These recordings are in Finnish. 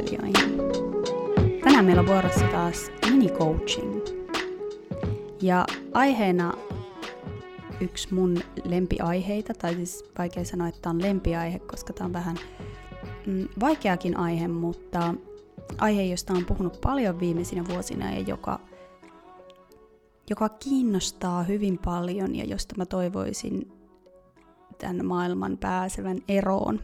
kuuntelijoihin. Tänään meillä on vuorossa taas mini-coaching. Ja aiheena yksi mun lempiaiheita, tai siis vaikea sanoa, että tämä on lempiaihe, koska tämä on vähän mm, vaikeakin aihe, mutta aihe, josta on puhunut paljon viimeisinä vuosina ja joka, joka kiinnostaa hyvin paljon ja josta mä toivoisin tämän maailman pääsevän eroon.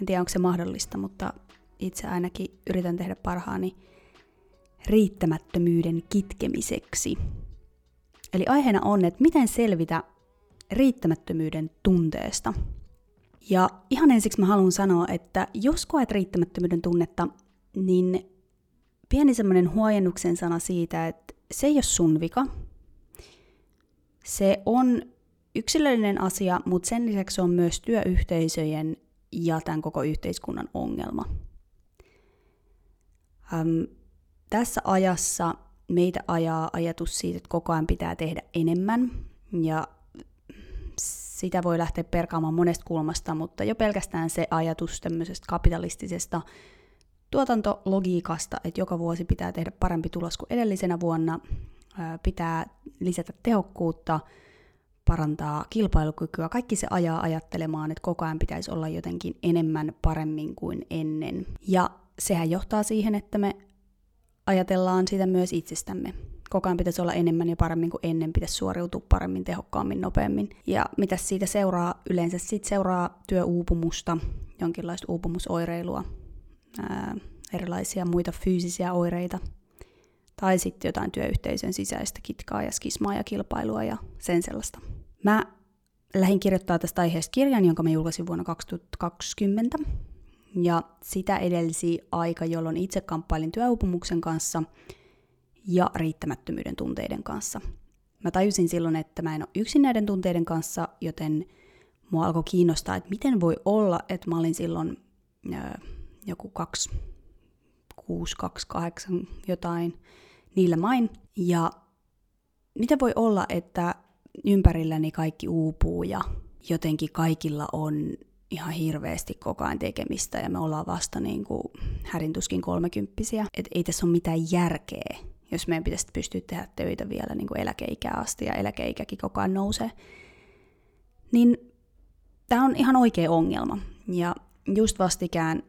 En tiedä, onko se mahdollista, mutta itse ainakin yritän tehdä parhaani riittämättömyyden kitkemiseksi. Eli aiheena on, että miten selvitä riittämättömyyden tunteesta. Ja ihan ensiksi mä haluan sanoa, että jos koet riittämättömyyden tunnetta, niin pieni semmoinen huojennuksen sana siitä, että se ei ole sun vika. Se on yksilöllinen asia, mutta sen lisäksi se on myös työyhteisöjen ja tämän koko yhteiskunnan ongelma. Ähm, tässä ajassa meitä ajaa ajatus siitä, että koko ajan pitää tehdä enemmän, ja sitä voi lähteä perkaamaan monesta kulmasta, mutta jo pelkästään se ajatus tämmöisestä kapitalistisesta tuotantologiikasta, että joka vuosi pitää tehdä parempi tulos kuin edellisenä vuonna, pitää lisätä tehokkuutta, parantaa kilpailukykyä. Kaikki se ajaa ajattelemaan, että koko ajan pitäisi olla jotenkin enemmän paremmin kuin ennen. Ja sehän johtaa siihen, että me ajatellaan sitä myös itsestämme. Koko ajan pitäisi olla enemmän ja paremmin kuin ennen, pitäisi suoriutua paremmin, tehokkaammin, nopeammin. Ja mitä siitä seuraa? Yleensä siitä seuraa työuupumusta, jonkinlaista uupumusoireilua, ää, erilaisia muita fyysisiä oireita, tai sitten jotain työyhteisön sisäistä kitkaa ja skismaa ja kilpailua ja sen sellaista. Mä lähdin kirjoittaa tästä aiheesta kirjan, jonka mä julkaisin vuonna 2020. Ja sitä edelsi aika, jolloin itse kamppailin työupumuksen kanssa ja riittämättömyyden tunteiden kanssa. Mä tajusin silloin, että mä en ole yksin näiden tunteiden kanssa, joten mua alkoi kiinnostaa, että miten voi olla, että mä olin silloin ää, joku 2, 6, 2, 8 jotain niillä main. Ja miten voi olla, että ympärilläni kaikki uupuu ja jotenkin kaikilla on ihan hirveästi koko ajan tekemistä ja me ollaan vasta niin kuin härintuskin kolmekymppisiä. Että ei tässä ole mitään järkeä, jos meidän pitäisi pystyä tehdä töitä vielä niin kuin eläkeikää asti ja eläkeikäkin koko ajan nousee. Niin tämä on ihan oikea ongelma. Ja just vastikään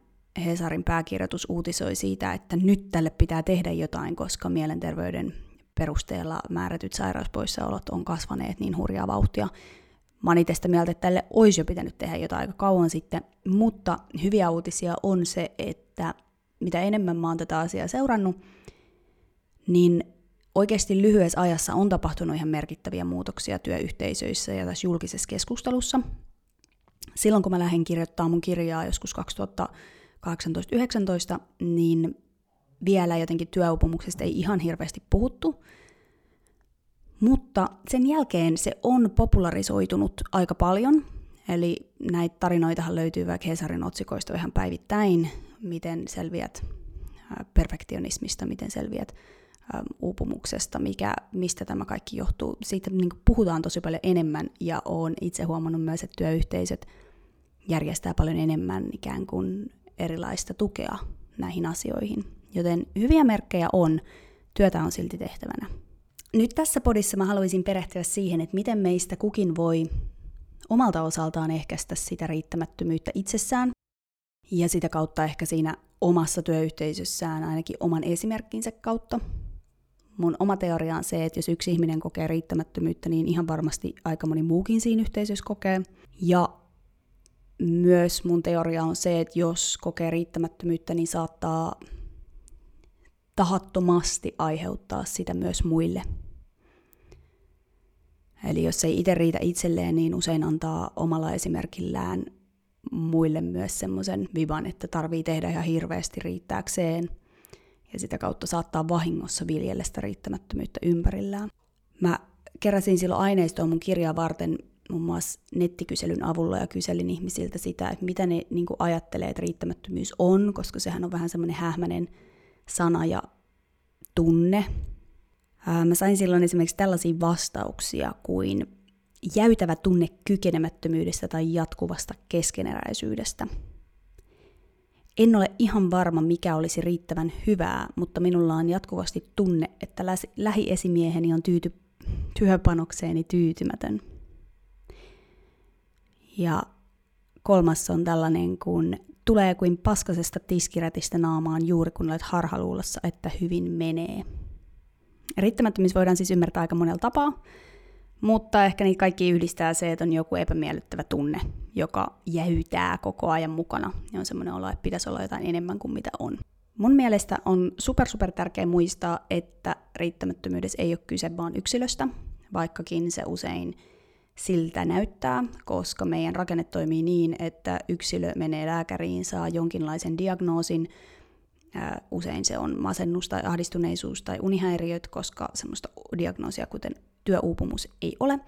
Hesarin pääkirjoitus uutisoi siitä, että nyt tälle pitää tehdä jotain, koska mielenterveyden perusteella määrätyt sairauspoissaolot on kasvaneet niin hurjaa vauhtia. Mä oon itse mieltä, että tälle olisi jo pitänyt tehdä jotain aika kauan sitten, mutta hyviä uutisia on se, että mitä enemmän mä oon tätä asiaa seurannut, niin oikeasti lyhyessä ajassa on tapahtunut ihan merkittäviä muutoksia työyhteisöissä ja tässä julkisessa keskustelussa. Silloin kun mä lähdin kirjoittamaan mun kirjaa joskus 2018-2019, niin vielä jotenkin työupumuksesta ei ihan hirveästi puhuttu, mutta sen jälkeen se on popularisoitunut aika paljon, eli näitä tarinoitahan löytyy vaikka Hesarin otsikoista ihan päivittäin, miten selviät perfektionismista, miten selviät uupumuksesta, mikä, mistä tämä kaikki johtuu. Siitä niin puhutaan tosi paljon enemmän ja olen itse huomannut myös, että työyhteisöt järjestää paljon enemmän ikään kuin erilaista tukea näihin asioihin. Joten hyviä merkkejä on, työtä on silti tehtävänä. Nyt tässä podissa mä haluaisin perehtyä siihen, että miten meistä kukin voi omalta osaltaan ehkäistä sitä riittämättömyyttä itsessään ja sitä kautta ehkä siinä omassa työyhteisössään ainakin oman esimerkkinsä kautta. Mun oma teoria on se, että jos yksi ihminen kokee riittämättömyyttä, niin ihan varmasti aika moni muukin siinä yhteisössä kokee. Ja myös mun teoria on se, että jos kokee riittämättömyyttä, niin saattaa tahattomasti aiheuttaa sitä myös muille. Eli jos ei itse riitä itselleen, niin usein antaa omalla esimerkillään muille myös semmoisen vivan, että tarvii tehdä ihan hirveästi riittääkseen. Ja sitä kautta saattaa vahingossa viljellä sitä riittämättömyyttä ympärillään. Mä keräsin silloin aineistoa mun kirjaa varten muun muassa nettikyselyn avulla ja kyselin ihmisiltä sitä, että mitä ne niin ajattelee, että riittämättömyys on, koska sehän on vähän semmoinen hähmäinen sana ja tunne. Mä sain silloin esimerkiksi tällaisia vastauksia kuin jäytävä tunne kykenemättömyydestä tai jatkuvasta keskeneräisyydestä. En ole ihan varma, mikä olisi riittävän hyvää, mutta minulla on jatkuvasti tunne, että lähiesimieheni on tyyty, työpanokseeni tyytymätön. Ja kolmas on tällainen, kun tulee kuin paskasesta tiskirätistä naamaan juuri kun olet harhaluulossa, että hyvin menee. Riittämättömyys voidaan siis ymmärtää aika monella tapaa, mutta ehkä niitä kaikki yhdistää se, että on joku epämiellyttävä tunne, joka jäytää koko ajan mukana. Ja on semmoinen olo, että pitäisi olla jotain enemmän kuin mitä on. Mun mielestä on super super tärkeä muistaa, että riittämättömyydessä ei ole kyse vaan yksilöstä, vaikkakin se usein siltä näyttää, koska meidän rakenne toimii niin, että yksilö menee lääkäriin, saa jonkinlaisen diagnoosin, usein se on masennus tai ahdistuneisuus tai unihäiriöt, koska semmoista diagnoosia kuten työuupumus ei ole.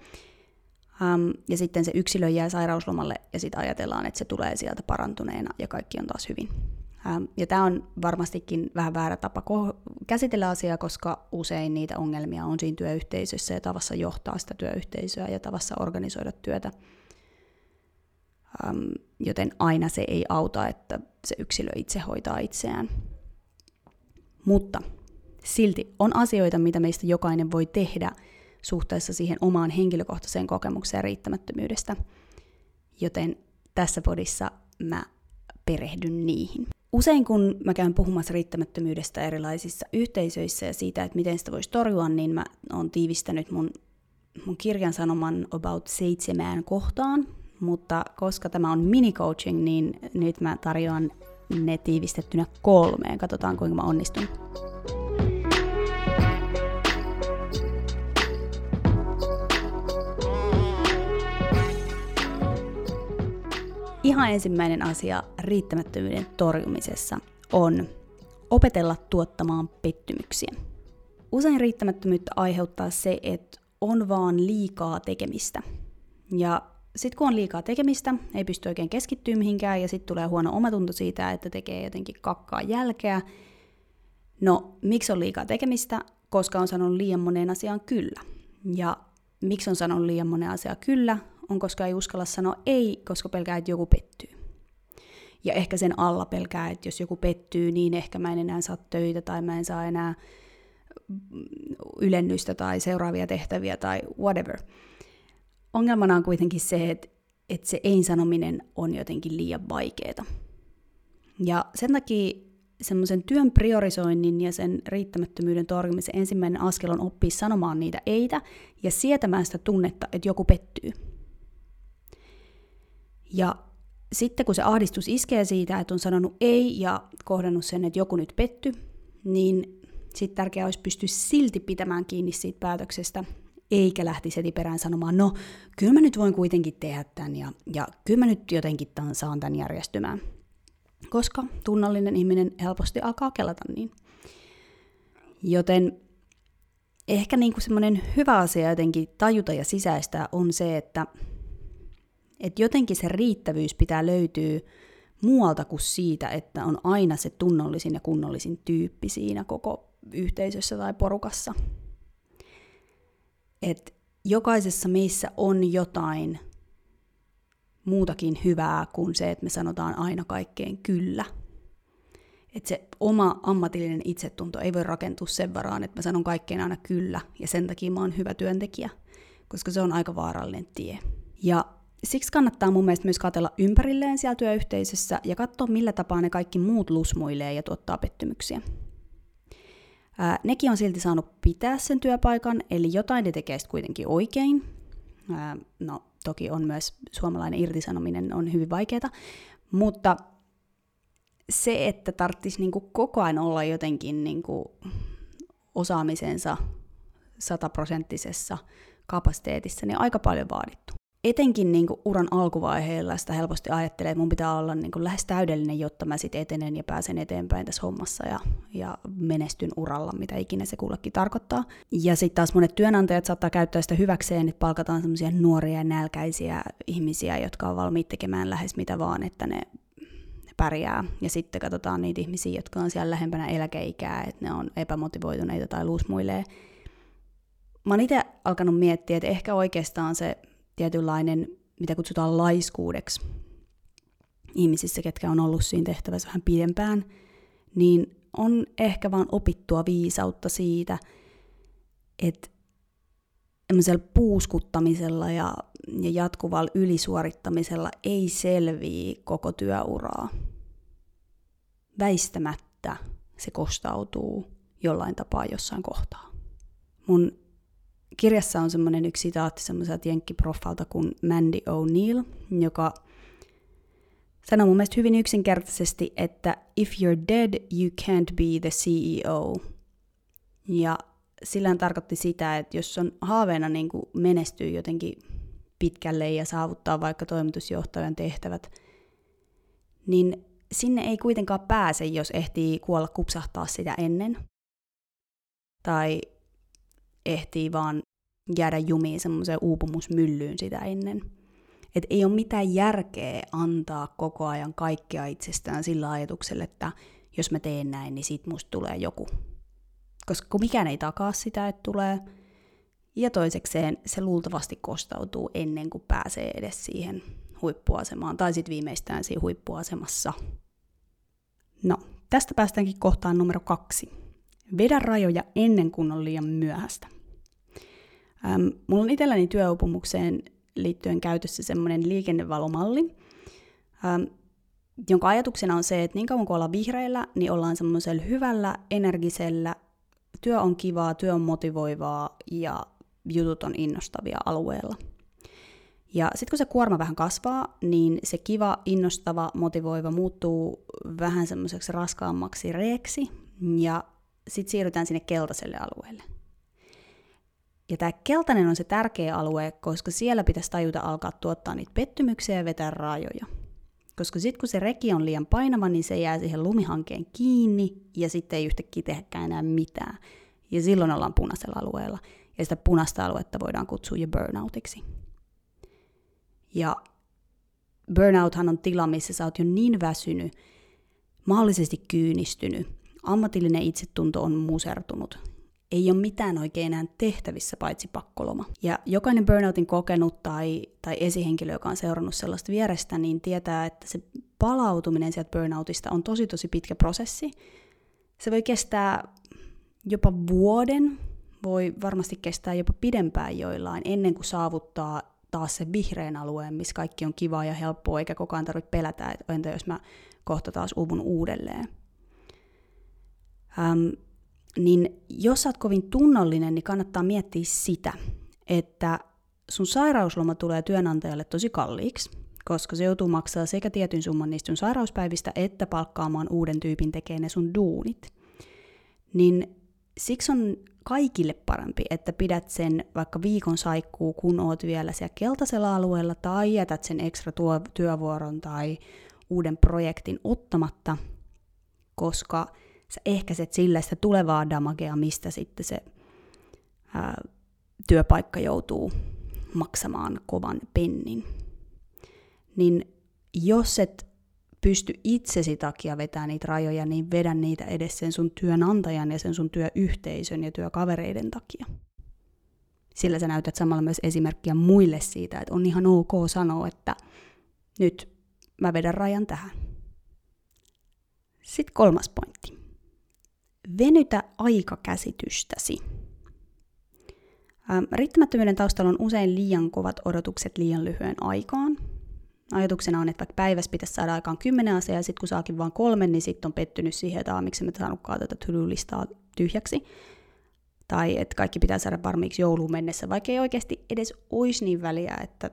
Ja sitten se yksilö jää sairauslomalle ja sitten ajatellaan, että se tulee sieltä parantuneena ja kaikki on taas hyvin. Ja tämä on varmastikin vähän väärä tapa käsitellä asiaa, koska usein niitä ongelmia on siinä työyhteisössä ja tavassa johtaa sitä työyhteisöä ja tavassa organisoida työtä. Joten aina se ei auta, että se yksilö itse hoitaa itseään. Mutta silti on asioita, mitä meistä jokainen voi tehdä – suhteessa siihen omaan henkilökohtaiseen kokemukseen riittämättömyydestä. Joten tässä podissa mä perehdyn niihin. Usein kun mä käyn puhumassa riittämättömyydestä erilaisissa yhteisöissä ja siitä, että miten sitä voisi torjua, niin mä oon tiivistänyt mun, mun kirjan sanoman about seitsemään kohtaan, mutta koska tämä on mini-coaching, niin nyt mä tarjoan ne tiivistettynä kolmeen. Katsotaan, kuinka mä onnistun. Ihan ensimmäinen asia riittämättömyyden torjumisessa on opetella tuottamaan pettymyksiä. Usein riittämättömyyttä aiheuttaa se, että on vaan liikaa tekemistä. Ja sitten kun on liikaa tekemistä, ei pysty oikein keskittyä mihinkään ja sitten tulee huono omatunto siitä, että tekee jotenkin kakkaa jälkeä. No, miksi on liikaa tekemistä? Koska on sanonut liian moneen asiaan kyllä. Ja miksi on sanonut liian moneen asiaan kyllä? on, koska ei uskalla sanoa ei, koska pelkää, että joku pettyy. Ja ehkä sen alla pelkää, että jos joku pettyy, niin ehkä mä en enää saa töitä tai mä en saa enää ylennystä tai seuraavia tehtäviä tai whatever. Ongelmana on kuitenkin se, että, että se ei-sanominen on jotenkin liian vaikeaa. Ja sen takia semmoisen työn priorisoinnin ja sen riittämättömyyden torjumisen ensimmäinen askel on oppia sanomaan niitä eitä ja sietämään sitä tunnetta, että joku pettyy. Ja sitten kun se ahdistus iskee siitä, että on sanonut ei ja kohdannut sen, että joku nyt petty, niin sitten tärkeää olisi pystyä silti pitämään kiinni siitä päätöksestä, eikä lähtisi heti perään sanomaan, no kyllä mä nyt voin kuitenkin tehdä tämän ja, ja kyllä mä nyt jotenkin tämän, saan tämän järjestymään. Koska tunnollinen ihminen helposti alkaa kelata niin. Joten ehkä niin kuin semmoinen hyvä asia jotenkin tajuta ja sisäistää on se, että että jotenkin se riittävyys pitää löytyä muualta kuin siitä, että on aina se tunnollisin ja kunnollisin tyyppi siinä koko yhteisössä tai porukassa. Et jokaisessa meissä on jotain muutakin hyvää kuin se, että me sanotaan aina kaikkeen kyllä. Että se oma ammatillinen itsetunto ei voi rakentua sen varaan, että mä sanon kaikkeen aina kyllä, ja sen takia mä oon hyvä työntekijä, koska se on aika vaarallinen tie. Ja siksi kannattaa mun mielestä myös katella ympärilleen siellä työyhteisössä ja katsoa, millä tapaa ne kaikki muut lusmuilee ja tuottaa pettymyksiä. Ää, nekin on silti saanut pitää sen työpaikan, eli jotain ne tekee kuitenkin oikein. Ää, no, toki on myös suomalainen irtisanominen on hyvin vaikeaa, mutta se, että tarvitsisi niinku koko ajan olla jotenkin niinku osaamisensa sataprosenttisessa kapasiteetissa, niin aika paljon vaadittu etenkin niin kuin uran alkuvaiheella sitä helposti ajattelee, että mun pitää olla niin kuin lähes täydellinen, jotta mä sitten etenen ja pääsen eteenpäin tässä hommassa ja, ja menestyn uralla, mitä ikinä se kullekin tarkoittaa. Ja sitten taas monet työnantajat saattaa käyttää sitä hyväkseen, että palkataan semmoisia nuoria ja nälkäisiä ihmisiä, jotka on valmiit tekemään lähes mitä vaan, että ne pärjää. Ja sitten katsotaan niitä ihmisiä, jotka on siellä lähempänä eläkeikää, että ne on epämotivoituneita tai luusmuilee. Mä oon itse alkanut miettiä, että ehkä oikeastaan se tietynlainen, mitä kutsutaan laiskuudeksi, ihmisissä, ketkä on ollut siinä tehtävässä vähän pidempään, niin on ehkä vaan opittua viisautta siitä, että puuskuttamisella ja, ja jatkuvalla ylisuorittamisella ei selvii koko työuraa. Väistämättä se kostautuu jollain tapaa jossain kohtaa. Mun kirjassa on semmoinen yksi sitaatti semmoiselta jenkkiproffalta kuin Mandy O'Neill, joka sanoo mun mielestä hyvin yksinkertaisesti, että if you're dead, you can't be the CEO. Ja sillä hän tarkoitti sitä, että jos on haaveena niin kuin menestyy jotenkin pitkälle ja saavuttaa vaikka toimitusjohtajan tehtävät, niin sinne ei kuitenkaan pääse, jos ehtii kuolla kupsahtaa sitä ennen. Tai ehtii vaan jäädä jumiin semmoiseen uupumusmyllyyn sitä ennen. Että ei ole mitään järkeä antaa koko ajan kaikkea itsestään sillä ajatuksella, että jos mä teen näin, niin siitä musta tulee joku. Koska mikään ei takaa sitä, että tulee. Ja toisekseen se luultavasti kostautuu ennen kuin pääsee edes siihen huippuasemaan, tai sitten viimeistään siinä huippuasemassa. No, tästä päästäänkin kohtaan numero kaksi. Vedä rajoja ennen kuin on liian myöhäistä. Ähm, mulla on itselläni työupumukseen liittyen käytössä semmoinen liikennevalomalli, ähm, jonka ajatuksena on se, että niin kauan kuin ollaan vihreillä, niin ollaan semmoisella hyvällä, energisellä, työ on kivaa, työ on motivoivaa ja jutut on innostavia alueella. Ja sitten kun se kuorma vähän kasvaa, niin se kiva, innostava, motivoiva muuttuu vähän semmoiseksi raskaammaksi reeksi, ja sitten siirrytään sinne keltaiselle alueelle. Ja tämä keltainen on se tärkeä alue, koska siellä pitäisi tajuta alkaa tuottaa niitä pettymyksiä ja vetää rajoja. Koska sitten kun se reki on liian painava, niin se jää siihen lumihankeen kiinni ja sitten ei yhtäkkiä tehdäkään enää mitään. Ja silloin ollaan punaisella alueella. Ja sitä punaista aluetta voidaan kutsua jo burnoutiksi. Ja burnouthan on tila, missä sä oot jo niin väsynyt, mahdollisesti kyynistynyt, ammatillinen itsetunto on musertunut ei ole mitään oikein enää tehtävissä paitsi pakkoloma. Ja jokainen burnoutin kokenut tai, tai esihenkilö, joka on seurannut sellaista vierestä, niin tietää, että se palautuminen sieltä burnoutista on tosi tosi pitkä prosessi. Se voi kestää jopa vuoden, voi varmasti kestää jopa pidempään joillain, ennen kuin saavuttaa taas se vihreän alueen, missä kaikki on kivaa ja helppoa, eikä koko ajan tarvitse pelätä, että entä jos mä kohta taas uupun uudelleen. Ähm, niin jos sä oot kovin tunnollinen, niin kannattaa miettiä sitä, että sun sairausloma tulee työnantajalle tosi kalliiksi, koska se joutuu maksaa sekä tietyn summan niistä sun sairauspäivistä, että palkkaamaan uuden tyypin tekee ne sun duunit. Niin siksi on kaikille parempi, että pidät sen vaikka viikon saikkuu, kun oot vielä siellä keltaisella alueella, tai jätät sen ekstra tuo, työvuoron tai uuden projektin ottamatta, koska – sä ehkäiset sillä sitä tulevaa damagea, mistä sitten se ää, työpaikka joutuu maksamaan kovan pennin. Niin jos et pysty itsesi takia vetämään niitä rajoja, niin vedä niitä edes sen sun työnantajan ja sen sun työyhteisön ja työkavereiden takia. Sillä sä näytät samalla myös esimerkkiä muille siitä, että on ihan ok sanoa, että nyt mä vedän rajan tähän. Sitten kolmas pointti. Venytä aikakäsitystäsi. Riittämättömyyden taustalla on usein liian kovat odotukset liian lyhyen aikaan. Ajatuksena on, että vaikka päivässä pitäisi saada aikaan kymmenen asiaa, ja sitten kun saakin vain kolme, niin sitten on pettynyt siihen, että miksi me saanutkaan tätä to-do-listaa tyhjäksi. Tai että kaikki pitää saada valmiiksi jouluun mennessä, vaikka ei oikeasti edes olisi niin väliä, että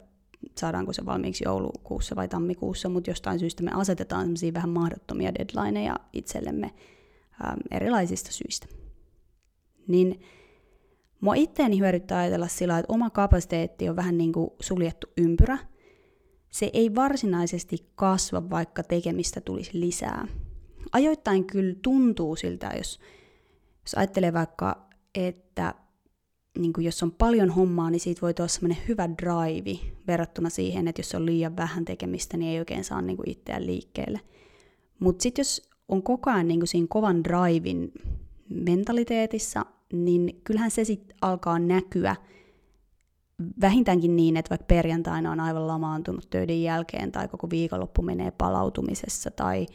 saadaanko se valmiiksi joulukuussa vai tammikuussa, mutta jostain syystä me asetetaan vähän mahdottomia deadlineja itsellemme ähm, erilaisista syistä. Niin mua itteeni hyödyttää ajatella sillä, että oma kapasiteetti on vähän niin kuin suljettu ympyrä. Se ei varsinaisesti kasva, vaikka tekemistä tulisi lisää. Ajoittain kyllä tuntuu siltä, jos, jos ajattelee vaikka, että niin kuin jos on paljon hommaa, niin siitä voi tulla sellainen hyvä drive verrattuna siihen, että jos on liian vähän tekemistä, niin ei oikein saa niin kuin itseään liikkeelle. Mutta sitten jos on koko ajan niin kuin siinä kovan drivein mentaliteetissa, niin kyllähän se sitten alkaa näkyä vähintäänkin niin, että vaikka perjantaina on aivan lamaantunut töiden jälkeen tai koko viikonloppu menee palautumisessa tai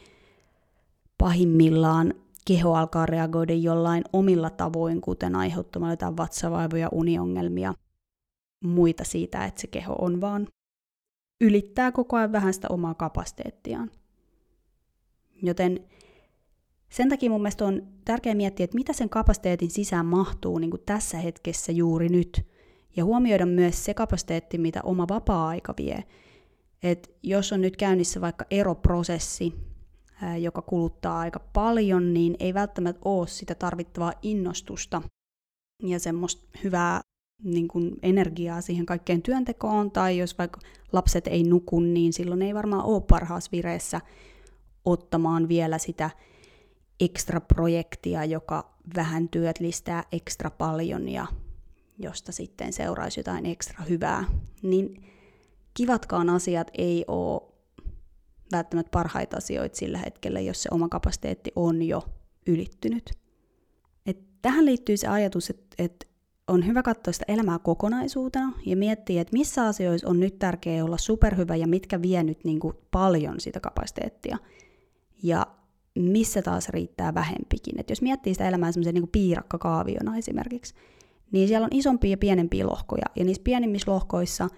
pahimmillaan keho alkaa reagoida jollain omilla tavoin, kuten aiheuttamalla jotain vatsavaivoja, uniongelmia, muita siitä, että se keho on vaan ylittää koko ajan vähän sitä omaa kapasiteettiaan. Joten sen takia mun mielestä on tärkeää miettiä, että mitä sen kapasiteetin sisään mahtuu niin kuin tässä hetkessä juuri nyt. Ja huomioida myös se kapasiteetti, mitä oma vapaa-aika vie. Et jos on nyt käynnissä vaikka eroprosessi, joka kuluttaa aika paljon, niin ei välttämättä ole sitä tarvittavaa innostusta ja semmoista hyvää niin kuin energiaa siihen kaikkeen työntekoon, tai jos vaikka lapset ei nuku, niin silloin ei varmaan ole parhaassa vireessä ottamaan vielä sitä ekstra projektia, joka vähän työtlistää ekstra paljon ja josta sitten seuraisi jotain ekstra hyvää, niin kivatkaan asiat ei ole välttämättä parhaita asioita sillä hetkellä, jos se oma kapasiteetti on jo ylittynyt. Et tähän liittyy se ajatus, että, että on hyvä katsoa sitä elämää kokonaisuutena ja miettiä, että missä asioissa on nyt tärkeää olla superhyvä ja mitkä vie nyt niin kuin paljon sitä kapasiteettia. Ja missä taas riittää vähempikin. Et jos miettii sitä elämää semmoisen niin piirakkakaaviona esimerkiksi, niin siellä on isompia ja pienempiä lohkoja. Ja niissä pienimmissä lohkoissa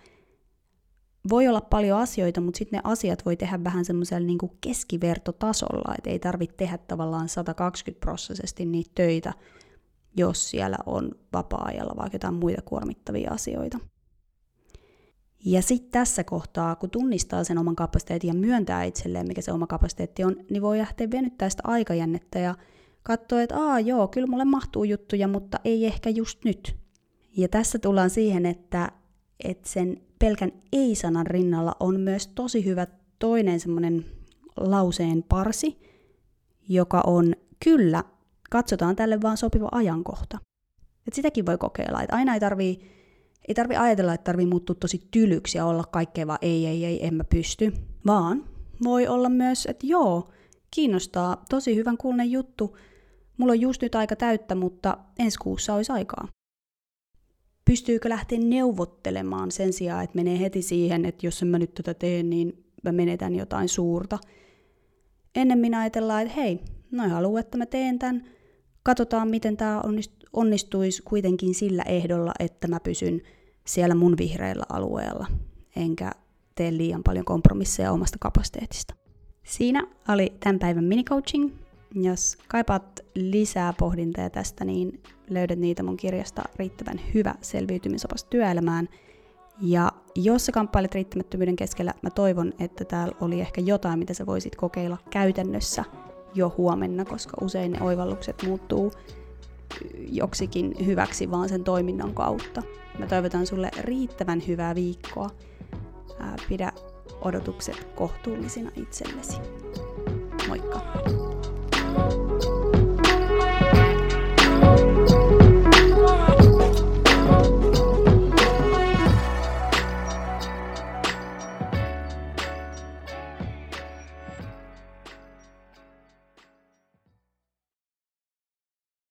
voi olla paljon asioita, mutta sitten ne asiat voi tehdä vähän semmoisella niin keskivertotasolla, että ei tarvitse tehdä tavallaan 120 prosessisesti niitä töitä, jos siellä on vapaa-ajalla vaikka jotain muita kuormittavia asioita. Ja sitten tässä kohtaa, kun tunnistaa sen oman kapasiteetin ja myöntää itselleen, mikä se oma kapasiteetti on, niin voi lähteä venyttää sitä aikajännettä ja katsoa, että aa joo, kyllä mulle mahtuu juttuja, mutta ei ehkä just nyt. Ja tässä tullaan siihen, että, että sen pelkän ei-sanan rinnalla on myös tosi hyvä toinen semmoinen lauseen parsi, joka on kyllä, katsotaan tälle vaan sopiva ajankohta. Et sitäkin voi kokeilla, että aina ei tarvii, ei tarvi ajatella, että tarvii muuttua tosi tylyksi ja olla kaikkea vaan ei, ei, ei, en mä pysty, vaan voi olla myös, että joo, kiinnostaa, tosi hyvän kuulen juttu, mulla on just nyt aika täyttä, mutta ensi kuussa olisi aikaa. Pystyykö lähteä neuvottelemaan sen sijaan, että menee heti siihen, että jos en mä nyt tätä teen, niin mä menetän jotain suurta. Ennen minä ajatellaan, että hei, noin haluaa, että mä teen tämän, katsotaan miten tämä onnistuisi kuitenkin sillä ehdolla, että mä pysyn siellä mun vihreällä alueella, enkä tee liian paljon kompromisseja omasta kapasiteetista. Siinä oli tämän päivän minicoaching. Jos kaipaat lisää pohdintaa tästä, niin löydät niitä mun kirjasta riittävän hyvä selviytymisopas työelämään. Ja jos sä kamppailet riittämättömyyden keskellä, mä toivon, että täällä oli ehkä jotain, mitä sä voisit kokeilla käytännössä jo huomenna, koska usein ne oivallukset muuttuu joksikin hyväksi vaan sen toiminnan kautta. Mä toivotan sulle riittävän hyvää viikkoa. Pidä odotukset kohtuullisina itsellesi. Moikka!